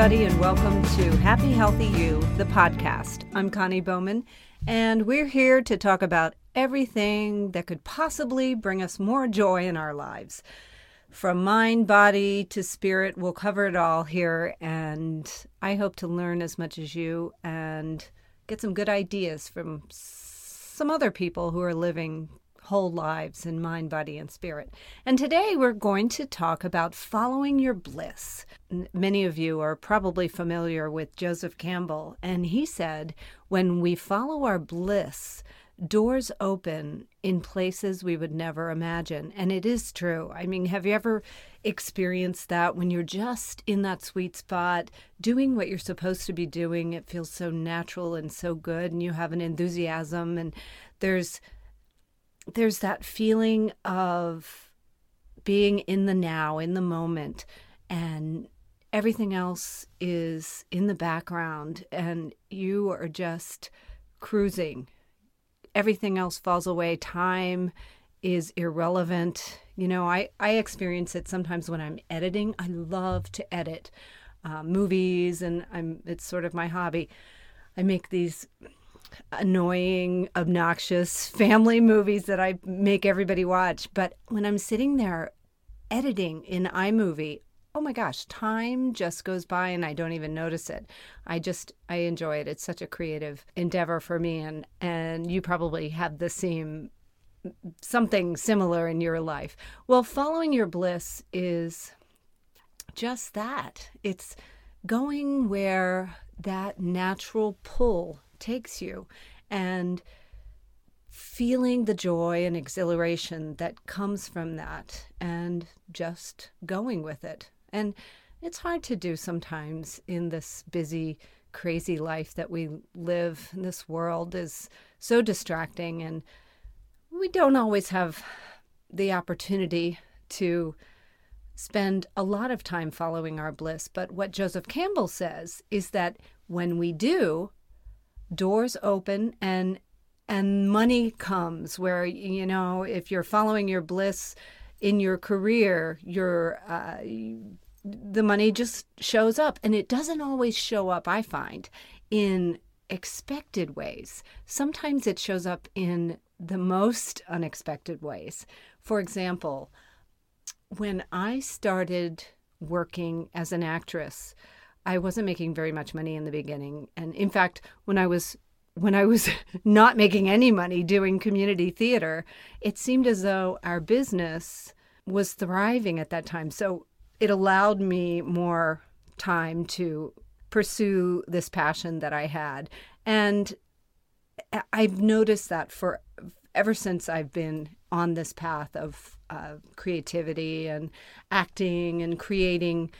everybody, and welcome to Happy Healthy You, the podcast. I'm Connie Bowman, and we're here to talk about everything that could possibly bring us more joy in our lives. From mind, body to spirit, we'll cover it all here, and I hope to learn as much as you and get some good ideas from some other people who are living whole lives in mind, body, and spirit. And today we're going to talk about following your bliss. Many of you are probably familiar with Joseph Campbell, and he said, when we follow our bliss, doors open in places we would never imagine. And it is true. I mean, have you ever experienced that when you're just in that sweet spot, doing what you're supposed to be doing? It feels so natural and so good, and you have an enthusiasm, and there's there's that feeling of being in the now, in the moment, and everything else is in the background, and you are just cruising. Everything else falls away. Time is irrelevant. You know, I, I experience it sometimes when I'm editing. I love to edit uh, movies, and I'm it's sort of my hobby. I make these annoying, obnoxious family movies that I make everybody watch. But when I'm sitting there editing in iMovie, oh my gosh, time just goes by and I don't even notice it. I just I enjoy it. It's such a creative endeavor for me and and you probably have the same something similar in your life. Well, following your bliss is just that. It's going where that natural pull takes you and feeling the joy and exhilaration that comes from that and just going with it. And it's hard to do sometimes in this busy, crazy life that we live. This world is so distracting, and we don't always have the opportunity to spend a lot of time following our bliss. But what Joseph Campbell says is that when we do, doors open and and money comes where you know if you're following your bliss in your career your uh, the money just shows up and it doesn't always show up i find in expected ways. Sometimes it shows up in the most unexpected ways. For example when i started working as an actress I wasn't making very much money in the beginning. And in fact, when I was when I was not making any money doing community theater, it seemed as though our business was thriving at that time. So it allowed me more time to pursue this passion that I had. And I've noticed that for ever since I've been on this path of uh, creativity and acting and creating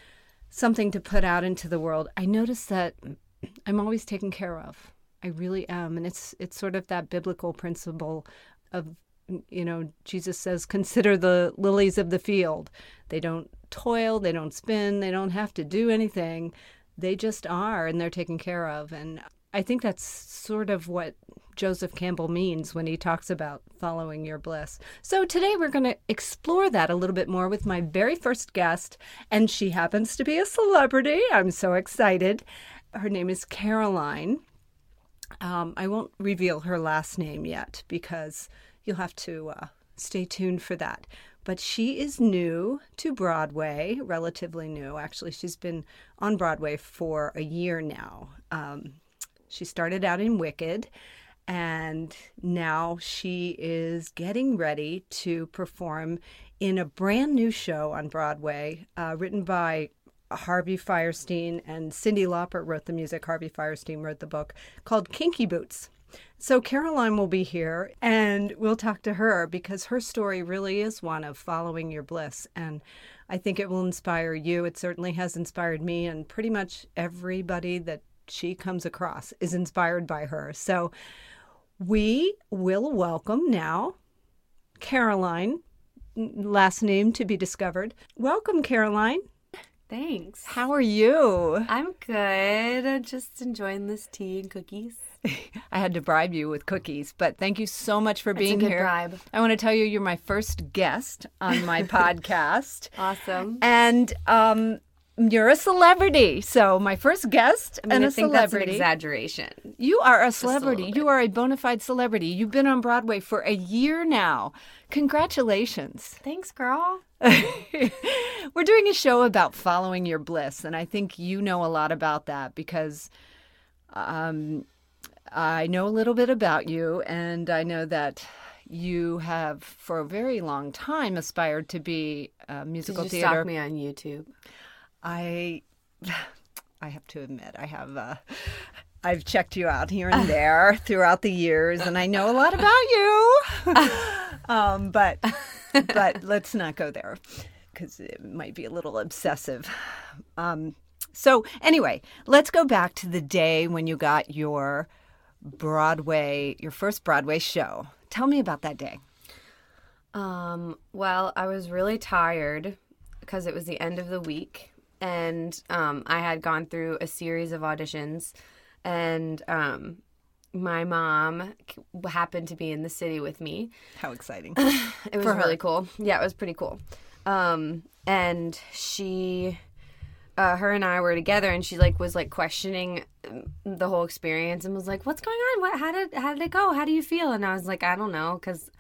something to put out into the world, I notice that I'm always taken care of. I really am, and it's it's sort of that biblical principle of you know Jesus says, "Consider the lilies of the field. They don't toil, they don't spin, they don't have to do anything. They just are, and they're taken care of." And I think that's sort of what Joseph Campbell means when he talks about following your bliss. So today we're going to explore that a little bit more with my very first guest, and she happens to be a celebrity. I'm so excited. Her name is Caroline. Um, I won't reveal her last name yet because you'll have to uh, stay tuned for that. But she is new to Broadway, relatively new. Actually, she's been on Broadway for a year now. Um, she started out in Wicked, and now she is getting ready to perform in a brand new show on Broadway, uh, written by Harvey Fierstein and Cyndi Lauper wrote the music. Harvey Fierstein wrote the book called Kinky Boots. So Caroline will be here and we'll talk to her because her story really is one of following your bliss. And I think it will inspire you. It certainly has inspired me and pretty much everybody that she comes across is inspired by her. So we will welcome now Caroline, last name to be discovered. Welcome, Caroline. Thanks. How are you? I'm good. Just enjoying this tea and cookies. I had to bribe you with cookies, but thank you so much for being a good here. bribe. I want to tell you, you're my first guest on my podcast. Awesome. And um, you're a celebrity. So my first guest I mean, and I a think that's an exaggeration. You are a a celebrity. little You are a bona fide celebrity. You've been on Broadway for a year now. Congratulations. Thanks, girl. We're doing a show about following your bliss, and I think you know a lot about that because um, I know a little bit about you, and I know that you have, for a very long time, aspired to be a Did musical you theater. stalk me on YouTube? I, I have to admit, I have. Uh, I've checked you out here and there throughout the years, and I know a lot about you. um, but, but let's not go there because it might be a little obsessive. Um, so anyway, let's go back to the day when you got your Broadway, your first Broadway show. Tell me about that day. Um, well, I was really tired because it was the end of the week and um, I had gone through a series of auditions and um, my mom happened to be in the city with me. How exciting! It was really cool. Yeah, it was pretty cool. Um, and she uh, her and I were together, and she like was like questioning um, the whole experience, and was like, "What's going on? What? How did how did it go? How do you feel?" And I was like, "I don't know," because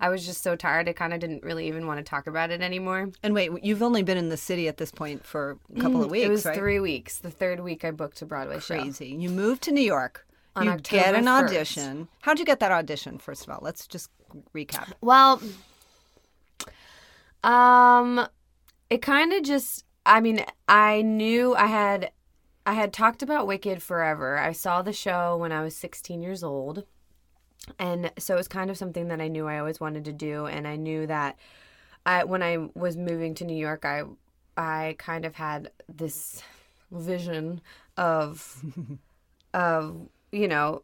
I was just so tired. I kind of didn't really even want to talk about it anymore. and wait, you've only been in the city at this point for a couple of weeks, Mm, it was right? three weeks. The third week I booked a Broadway show. crazy. You moved to New York. On you October get an 1st. audition. How'd you get that audition? First of all, let's just recap. Well, um, it kind of just. I mean, I knew I had, I had talked about Wicked forever. I saw the show when I was 16 years old, and so it was kind of something that I knew I always wanted to do. And I knew that, I when I was moving to New York, I, I kind of had this vision of, of you know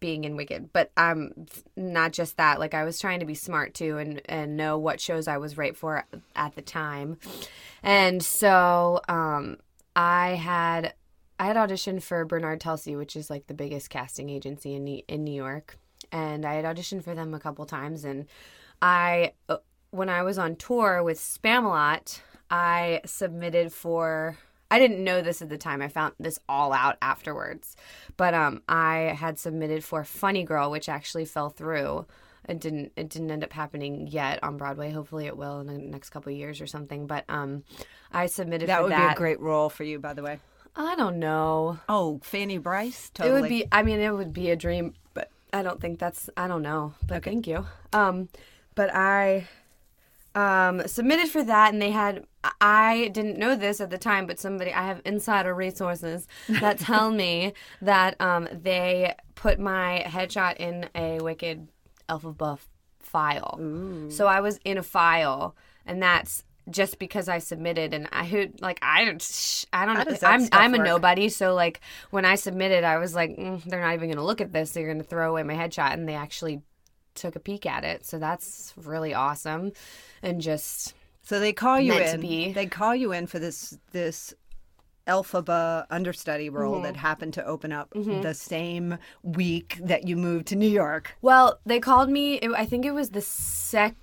being in Wicked, but um, not just that. Like I was trying to be smart too, and and know what shows I was right for at the time, and so um, I had I had auditioned for Bernard Telsey, which is like the biggest casting agency in New- in New York, and I had auditioned for them a couple times, and I uh, when I was on tour with Spamalot, I submitted for I didn't know this at the time. I found this all out afterwards. But um I had submitted for Funny Girl, which actually fell through. It didn't it didn't end up happening yet on Broadway. Hopefully it will in the next couple of years or something. But um I submitted for That would that. be a great role for you, by the way. I don't know. Oh, Fanny Brice. Totally. It would be I mean it would be a dream, but I don't think that's I don't know. But thank you. Um but I um submitted for that and they had I didn't know this at the time, but somebody I have insider resources that tell me that um they put my headshot in a wicked Elphaba file. So I was in a file and that's just because I submitted and I who like I don't I don't know I'm I'm a work? nobody so like when I submitted I was like mm, they're not even gonna look at this they're gonna throw away my headshot and they actually took a peek at it so that's really awesome and just So they call you in. They call you in for this this Elphaba understudy role Mm-hmm. that happened to open up the same week that you moved to New York. Well, they called me. It, I think it was the sec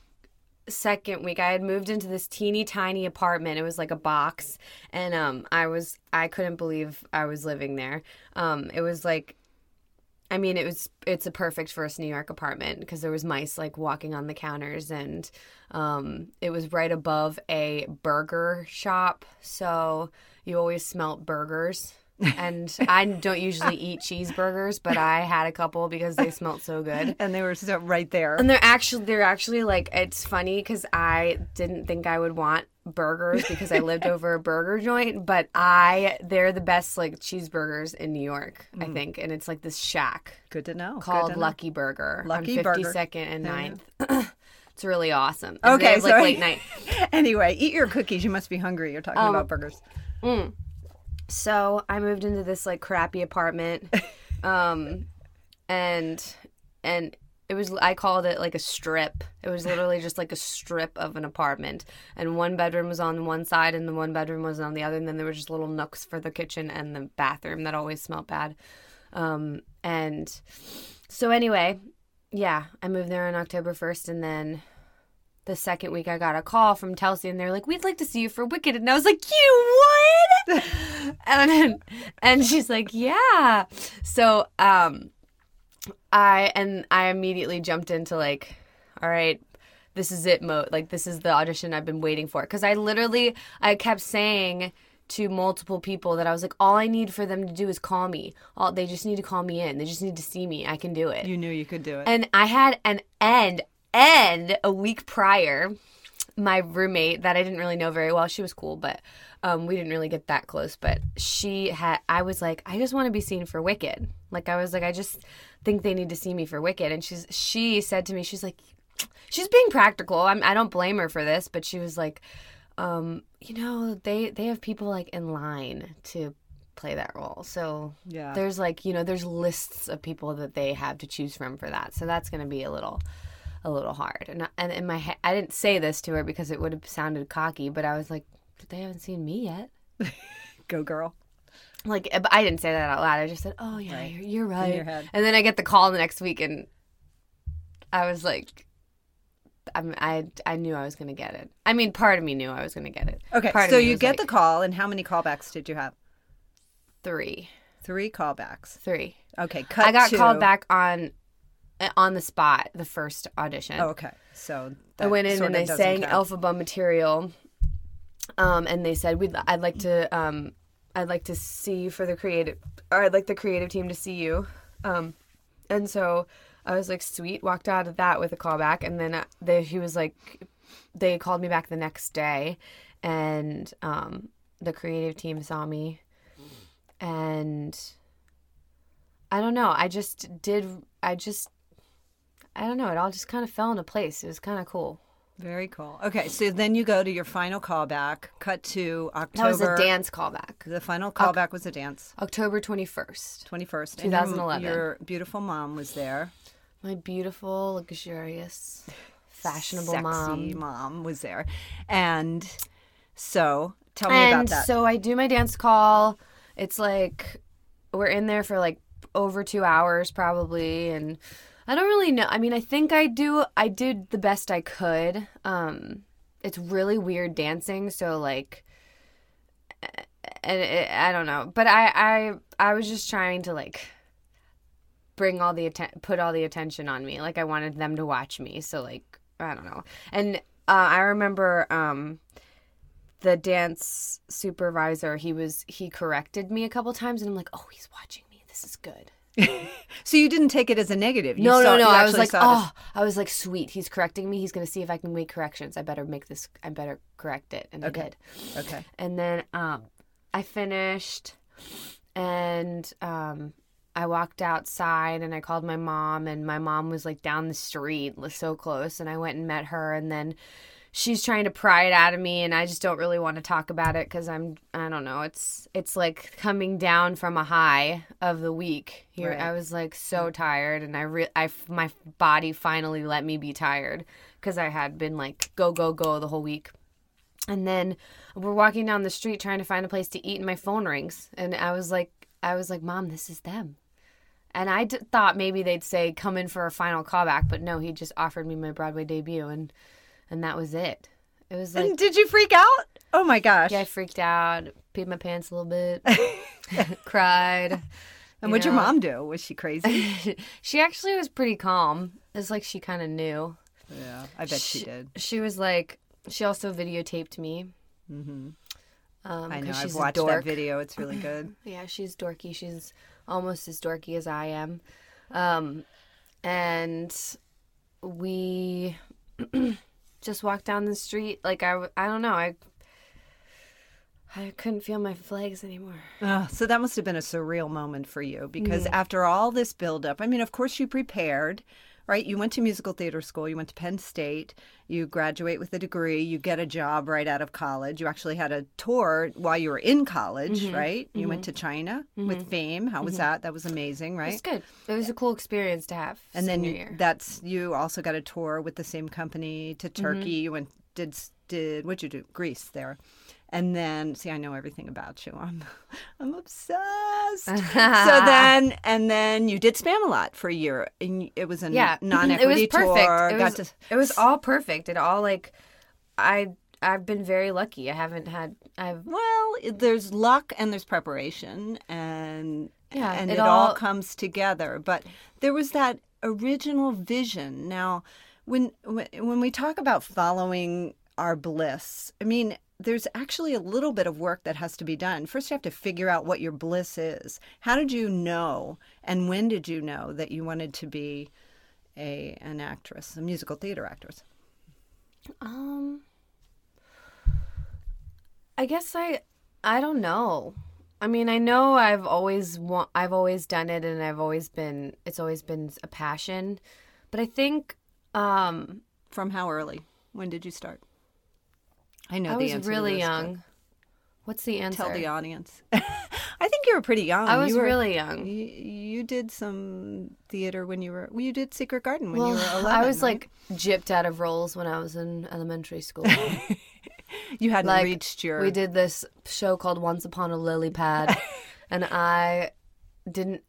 second week. I had moved into this teeny tiny apartment. It was like a box, and um, I was I couldn't believe I was living there. Um, it was like. I mean, it was it's a perfect first New York apartment because there was mice like walking on the counters, and um, it was right above a burger shop, so you always smelt burgers. And I don't usually eat cheeseburgers, but I had a couple because they smelled so good. And they were so right there. And they're actually they're actually like it's funny because I didn't think I would want burgers because I lived over a burger joint, but I they're the best like cheeseburgers in New York, I think, and it's like this shack Good to know. Called to know. Lucky Burger Lucky on Burger. 52nd and 9th. it's really awesome. And Okay, have, like sorry. late night. Anyway, eat your cookies. You must be hungry. You're talking Um, about burgers. So I moved into this like crappy apartment, um, and and it was I called it like a strip. It was literally just like a strip of an apartment, and one bedroom was on one side, and the one bedroom was on the other, and then there were just little nooks for the kitchen and the bathroom that always smelled bad. Um, and so anyway, yeah, I moved there on October first, and then the second week I got a call from Telsey and they're like, "We'd like to see you for Wicked," and I was like, "You would?" and and she's like, "Yeah." So um, I and I immediately jumped into like, "All right." This is it mode. Like this is the audition I've been waiting for. Because I literally, I kept saying to multiple people that I was like, all I need for them to do is call me. All they just need to call me in. They just need to see me. I can do it. You knew you could do it. And I had an end, end a week prior. My roommate that I didn't really know very well, she was cool, but um, we didn't really get that close. But she had, I was like, I just want to be seen for Wicked. Like I was like, I just think they need to see me for Wicked. And she's, she said to me, she's like, she's being practical. I'm, I don't blame her for this, but she was like, um, you know, they they have people like in line to play that role. So Yeah. there's like you know there's lists of people that they have to choose from for that. So that's going to be a little a little hard. And I- and in my head, I didn't say this to her because it would have sounded cocky, but I was like, they haven't seen me yet. Go girl. Like eh, but I didn't say that out loud. I just said, "Oh yeah, Right. you're, you're right." And then I get the call the next week, and I was like, I'm, I I knew I was gonna get it. I mean, part of me knew I was gonna get it. Okay, Part so you get like, the call, and how many callbacks did you have? three, Three callbacks. three. Okay, cut I got to- called back on on the spot the first audition. Oh, okay. So I went in and they sang count. Elphaba material, um, and they said we'd I'd like to um, I'd like to see you for the creative or I'd like the creative team to see you, um, and so I was like sweet walked out of that with a callback and then uh, they, he was like they called me back the next day and um, the creative team saw me and I don't know I just did I just I don't know it all just kind of fell into place it was kind of cool. Very cool. Okay, so then you go to your final callback. Cut to October. That was a dance callback. The final callback was a dance. October 21st. Twenty first. 2011. Your beautiful mom was there. My beautiful, luxurious, fashionable Sexy mom. mom was there, and so tell me And about that. so I do my dance call. It's like we're in there for like over 2 hours probably and I don't really know. I mean, I think I do I did the best I could. Um it's really weird dancing, so like and it, I don't know, but I I I was just trying to like bring all the atten- put all the attention on me. Like I wanted them to watch me. So like I don't know. And uh, I remember um the dance supervisor, he was he corrected me a couple times and I'm like, "Oh, he's watching me. This is good." so you didn't take it as a negative. You no, saw- no, no. I was like, it "Oh, I was like, sweet. He's correcting me. He's going to see if I can make corrections. I better make this I better correct it." And Okay. I did. okay. And then um, I finished, and um, I walked outside and I called my mom, and my mom was like down the street, was so close, and I went and met her, and then she's trying to pry it out of me, and I just don't really want to talk about it because I'm I don't know, it's it's like coming down from a high of the week. Here, Right. I was like so tired, and I re- I my body finally let me be tired because I had been like go go go the whole week. And then we're walking down the street trying to find a place to eat, and my phone rings. And I was like, I was like, Mom, this is them. And I d- thought maybe they'd say, come in for a final callback, but no, he just offered me my Broadway debut, and and that was it. It was like, And did you freak out? Oh my gosh. yeah, I freaked out, peed my pants a little bit, cried. and what'd your know. mom do? Was she crazy? she actually was pretty calm. It's like she kind of knew. yeah, I bet she did. She was like, she also videotaped me. hmm Um, I know. I've watched that video. It's really good. Yeah, she's dorky. She's almost as dorky as I am. Um, and we just walk down the street. Like I I don't know. I, I couldn't feel my legs anymore. So that must have been a surreal moment for you because after all this buildup, I mean, of course you prepared, right? You went to musical theater school, you went to Penn State, you graduate with a degree, you get a job right out of college. You actually had a tour while you were in college, Mm-hmm. right? You went to China with Fame. How was that? That was amazing, right? It's good. It was a cool experience to have. and then you, that's you also got a tour with the same company to Turkey. Mm-hmm. You went did did what'd you do? Greece there, And then, see, I know everything about you. I'm, I'm obsessed. so then, and then you did Spamalot for a year, and it was a yeah, non-equity it was perfect. tour. It Got was, to, it was all perfect. It all like, I I've been very lucky. I haven't had I've well, there's luck and there's preparation, and Yeah, and it it, all all- comes together. But there was that original vision. Now, when when we talk about following our bliss, I mean. There's actually a little bit of work that has to be done. First, you have to figure out what your bliss is. How did you know, and when did you know that you wanted to be a an actress, a musical theater actress? um I guess I I don't know. I mean, I know I've always want I've always done it and I've always been it's always been a passion. But I think um From how early? When did you start? I know I the was really young. What's the answer? tell the audience. I think you were pretty young. I was You were- really young. You, you did some theater when you were. Well, you did Secret Garden when well, you were eleven. I was right? like gypped out of roles when I was in elementary school. you hadn't like, reached your. We did this show called Once Upon a Lily Pad, and I didn't.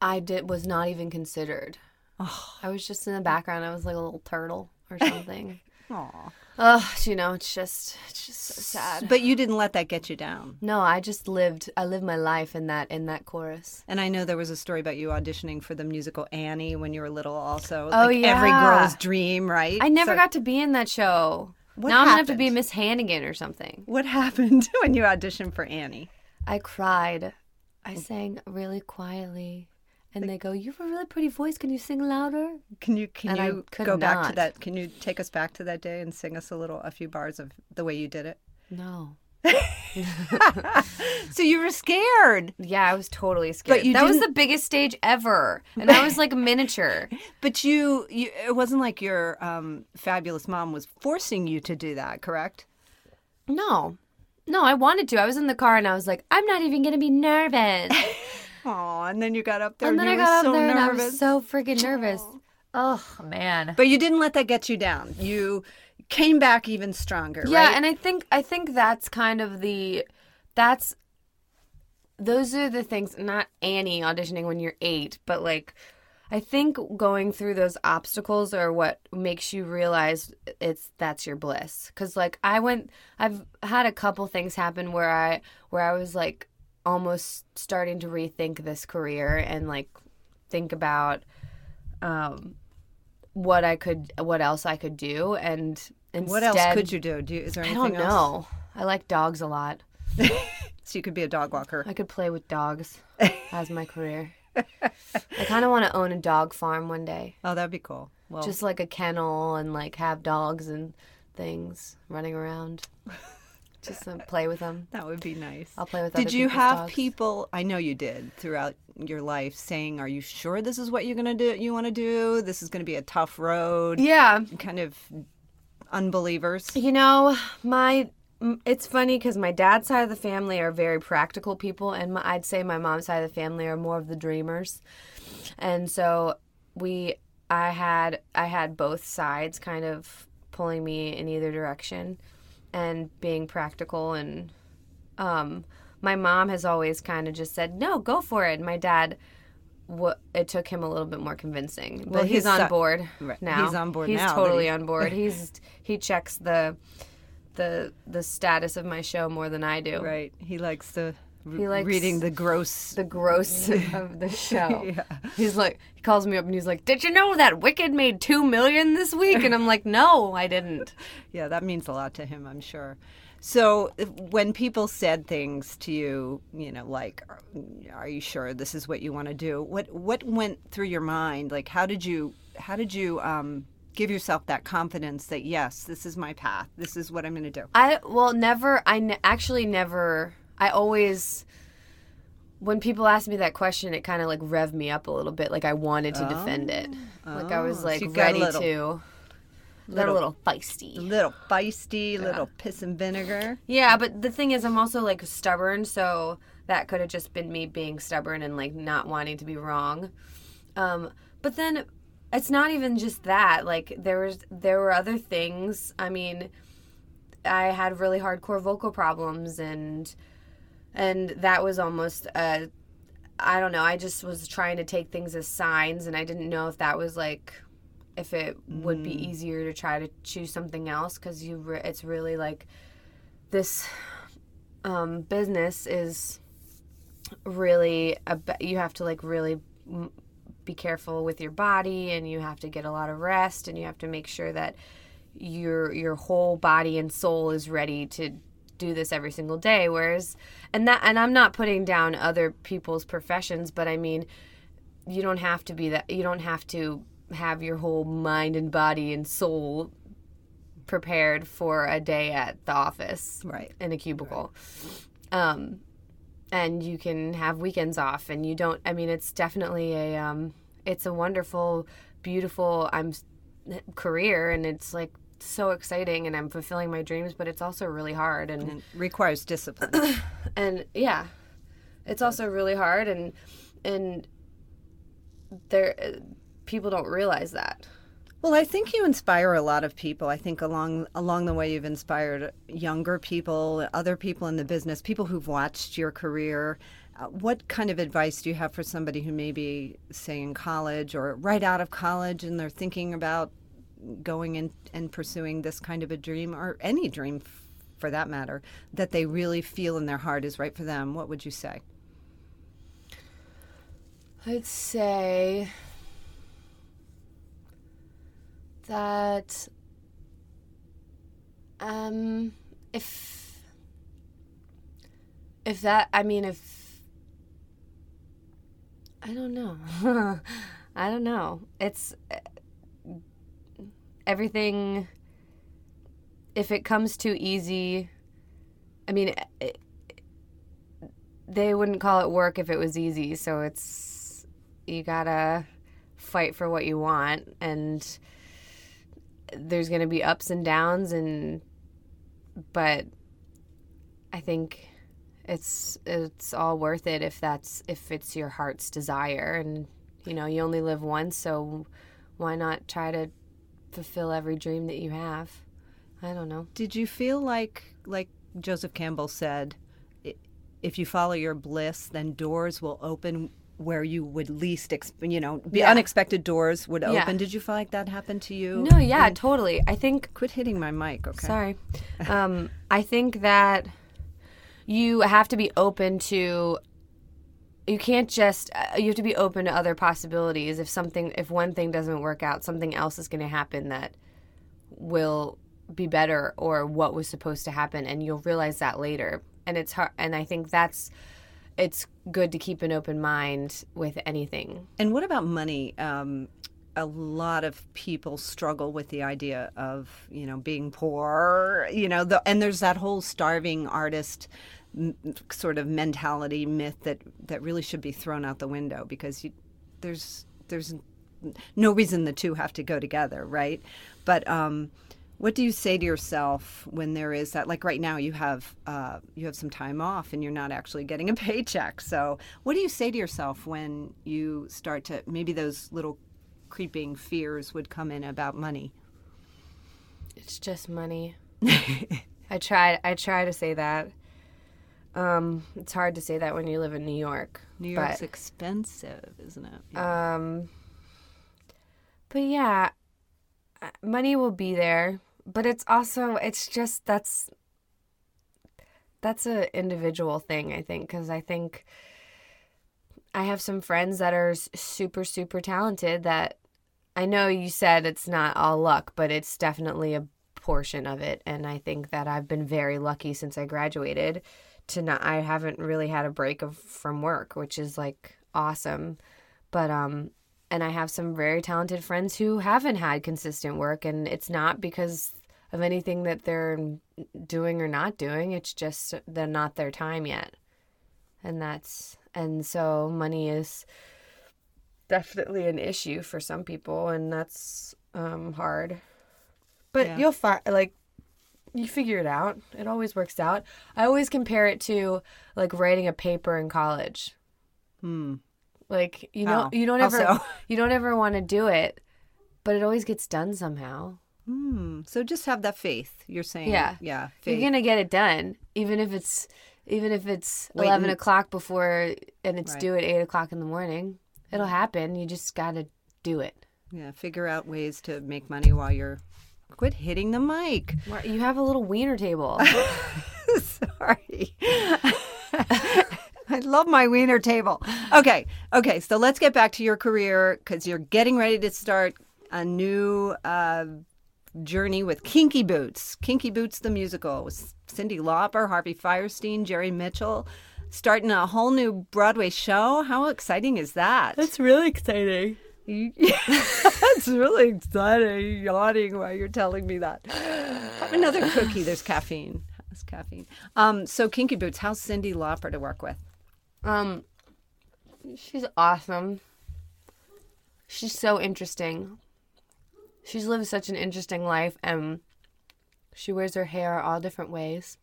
I did was not even considered. I was just in the background. I was like a little turtle or something. Aw. Ugh, you know, it's just it's just so sad. But you didn't let that get you down. No, I just lived. I lived my life in that in that chorus. And I know there was a story about you auditioning for the musical Annie when you were little. Also, Oh, like every girl's dream, right? I never So got to be in that show. Now I'm gonna have to be? Miss Hannigan or something. What happened when you auditioned for Annie? I cried. I mm. sang really quietly, and they go, "You have a really pretty voice. Can you sing louder?" Can you can And I you go back to that? Can you take us back to that day and sing us a little, a few bars of the way you did it? No. So you were scared, Yeah, I was totally scared. you that was didn't- the biggest stage ever, and I was like a miniature. but you, you it wasn't like your um, fabulous mom was forcing you to do that, correct? No, no, I wanted to. I was in the car and I was like, I'm not even gonna be nervous. Oh, and then you got up there and and, then I got up so there and I was so freaking nervous. Oh man. But you didn't let that get you down. You came back even stronger, Yeah, right? and I think I think that's kind of the that's those are the things not Annie auditioning when you're 8, but like I think going through those obstacles are what makes you realize it's that's your bliss cuz like I went I've had a couple things happen where I where I was like almost starting to rethink this career and like think about um what I could what else I could do and instead what else could you do? Do you, is there I anything don't else? know. I like dogs a lot. So you could be a dog walker. I could play with dogs as my career. I kind of want to own a dog farm one day. Oh, that'd be cool. Well, Just like a kennel and like have dogs and things running around. Just to play with them. that would be nice. I'll play with them. Did you have dogs. people? I know you did throughout your life saying, "Are you sure this is what you're gonna do? You want to do? This is gonna be a tough road." Yeah. Kind of unbelievers. You know, my it's funny because my dad's side of the family are very practical people, and my, I'd say my mom's side of the family are more of the dreamers. And so we, I had, I had both sides kind of pulling me in either direction, and being practical. And um, my mom has always kind of just said, "No, go for it." And my dad. What it took him a little bit more convincing, but Well, he's his on board Right. now. He's on board He's now totally he- on board. He's he checks the the the status of my show more than I do. Right. He likes the He likes reading the gross. The gross of the show. Yeah. He's like he calls me up and he's like, "Did you know that Wicked made 2 million this week?" And I'm like, "No, I didn't." Yeah, that means a lot to him, I'm sure. So when people said things to you, you know, like, "Are- "Are you sure this is what you want to do?" What what went through your mind? Like, how did you how did you um, give yourself that confidence that yes, this is my path. This is what I'm going to do. I well never I ne- actually never I always when people ask me that question it kind of like revved me up a little bit like I wanted to defend it. Like I was Oh, so like a ready little- to got a little feisty. A little feisty, little piss and vinegar. Yeah, but the thing is, I'm also like stubborn, so that could have just been me being stubborn and like not wanting to be wrong. Um, but then it's not even just that. Like there was, there were other things. I mean, I had really hardcore vocal problems and and that was almost a I don't know. I just was trying to take things as signs, and I didn't know if that was like if it would be easier to try to choose something else because you re- it's really like this um, business is really a, you have to like really m- be careful with your body and you have to get a lot of rest and you have to make sure that your your whole body and soul is ready to do this every single day whereas and that and I'm not putting down other people's professions but I mean you don't have to be that you don't have to have your whole mind and body and soul prepared for a day at the office Right. in a cubicle um and you can have weekends off and you don't i mean it's definitely a um it's a wonderful beautiful i'm career and it's like so exciting and i'm fulfilling my dreams but it's also really hard and And requires discipline. and yeah it's also really hard and and there people don't realize that Well, I think you inspire a lot of people. I think along along the way you've inspired younger people, other people in the business, people who've watched your career. Uh, what kind of advice do you have for somebody who may be, say, in college or right out of college and they're thinking about going in and pursuing this kind of a dream or any dream for that matter that they really feel in their heart is right for them? What would you say? I'd say that um if if that I mean if I don't know. I don't know. It's everything if it comes too easy I mean it, they wouldn't call it work if it was easy. So it's you gotta fight for what you want, and there's gonna be ups and downs, and but I think it's it's all worth it if that's if it's your heart's desire, and you know you only live once, so why not try to fulfill every dream that you have? I don't know. Did you feel like, like Joseph Campbell said, if you follow your bliss, then doors will open where you would least, ex- you know, be Yeah. unexpected doors would Yeah. open. Did you feel like that happened to you? No, yeah, totally. I think Quit hitting my mic, okay? Sorry. Um, I think that you have to be open to. You can't just. Uh, you have to be open to other possibilities. If something, if one thing doesn't work out, something else is going to happen that will be better, or what was supposed to happen, and you'll realize that later. And it's hard. And I think that's. It's good to keep an open mind with anything. And what about money? Um, a lot of people struggle with the idea of you know being poor, you know, the, and there's that whole starving artist sort of mentality myth that that really should be thrown out the window because you, there's there's no reason the two have to go together, right? But um, what do you say to yourself when there is that? Like right now, you have uh, you have some time off and you're not actually getting a paycheck. So, what do you say to yourself when you start to maybe those little creeping fears would come in about money? It's just money. I try. I try to say that. Um, it's hard to say that when you live in New York. New York's expensive, isn't it? But, um, but yeah, uh, money will be there. But it's also. It's just that's. That's a individual thing, I think, because I think I have some friends that are super, super talented that I know you said it's not all luck, but it's definitely a portion of it. And I think that I've been very lucky since I graduated to not, I haven't really had a break of from work, which is like awesome. But, um, and I have some very talented friends who haven't had consistent work, and it's not because of anything that they're doing or not doing. It's just they're not their time yet. And that's, and so money is definitely an issue for some people, and that's um, hard. But Yeah. you'll find, like, you figure it out. It always works out. I always compare it to like writing a paper in college. Hmm. Like you know, you don't ever, you don't ever want to do it, but it always gets done somehow. Hmm. So just have that faith. You're saying, Yeah. yeah, faith. You're gonna get it done, even if it's even if it's eleven and- o'clock before and it's Right. due at eight o'clock in the morning. It'll happen. You just gotta do it. yeah, figure out ways to make money while you're. Quit hitting the mic. You have a little wiener table. Sorry. I love my wiener table. Okay, okay. So let's get back to your career because you're getting ready to start a new uh, journey with Kinky Boots. Kinky Boots, the musical, with Cyndi Lauper, Harvey Fierstein, Jerry Mitchell, starting a whole new Broadway show. How exciting is that? That's really exciting. That's really exciting. Yawning while you're telling me that. Have another cookie. There's caffeine. There's caffeine. Um, so Kinky Boots, how's Cyndi Lauper to work with? Um, she's awesome. She's so interesting. She's lived such an interesting life, and she wears her hair all different ways.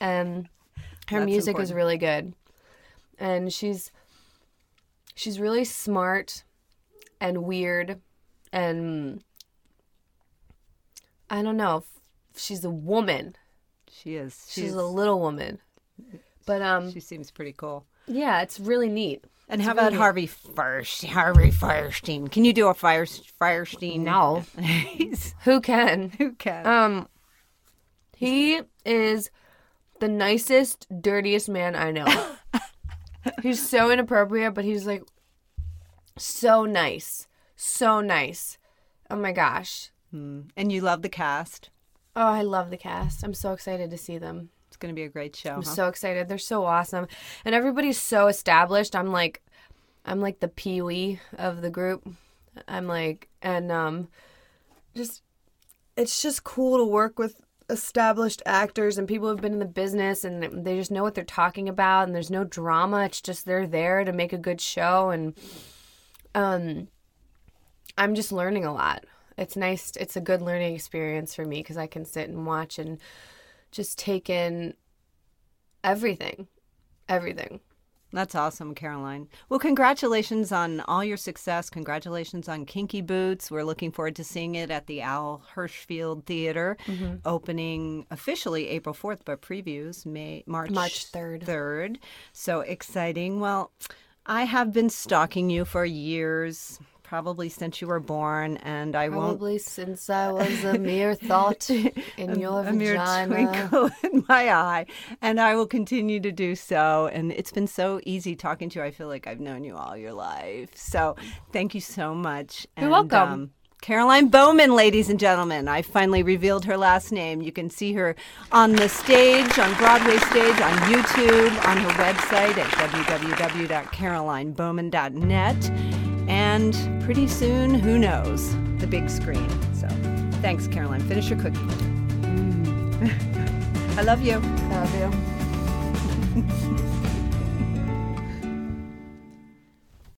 and her That's music is really good, and she's she's really smart and weird, and I don't know. She's a woman. She is. She's, a little woman, but um, She seems pretty cool. yeah, it's really neat. And how about Harvey First? Harvey Fierstein. Can you do a Fire Fierstein? No. Who can? who can? Um, he is the nicest, dirtiest man I know. he's so inappropriate, but he's like so nice, so nice. Oh my gosh! and you love the cast. Oh, I love the cast. I'm so excited to see them. It's going to be a great show. I'm huh? so excited. They're so awesome, and everybody's so established. I'm like, I'm like the pee wee of the group. I'm like, and um, just it's just cool to work with established actors and people who've been in the business and they just know what they're talking about and there's no drama it's just they're there to make a good show and um i'm just learning a lot it's nice it's a good learning experience for me because i can sit and watch and just take in everything everything That's awesome, Caroline. Well, congratulations on all your success. Congratulations on Kinky Boots. We're looking forward to seeing it at the Al Hirschfeld Theater, Mm-hmm. opening officially April 4th, but previews May March March 3rd. 3rd. So exciting. Well, I have been stalking you for years, probably since you were born, and I won't probably since i was a mere thought in your a mere twinkle in my eye, and I will continue to do so. And it's been so easy talking to you. I feel like I've known you all your life. So thank you so much. You're And, welcome. um, Caroline Bowman, ladies and gentlemen. I finally revealed her last name. You can see her on the stage, on Broadway stage, on YouTube, on her website at www.carolinebowman.net. And pretty soon, who knows, the big screen. So thanks, Caroline. Finish your cookie. Mm. I love you. I love you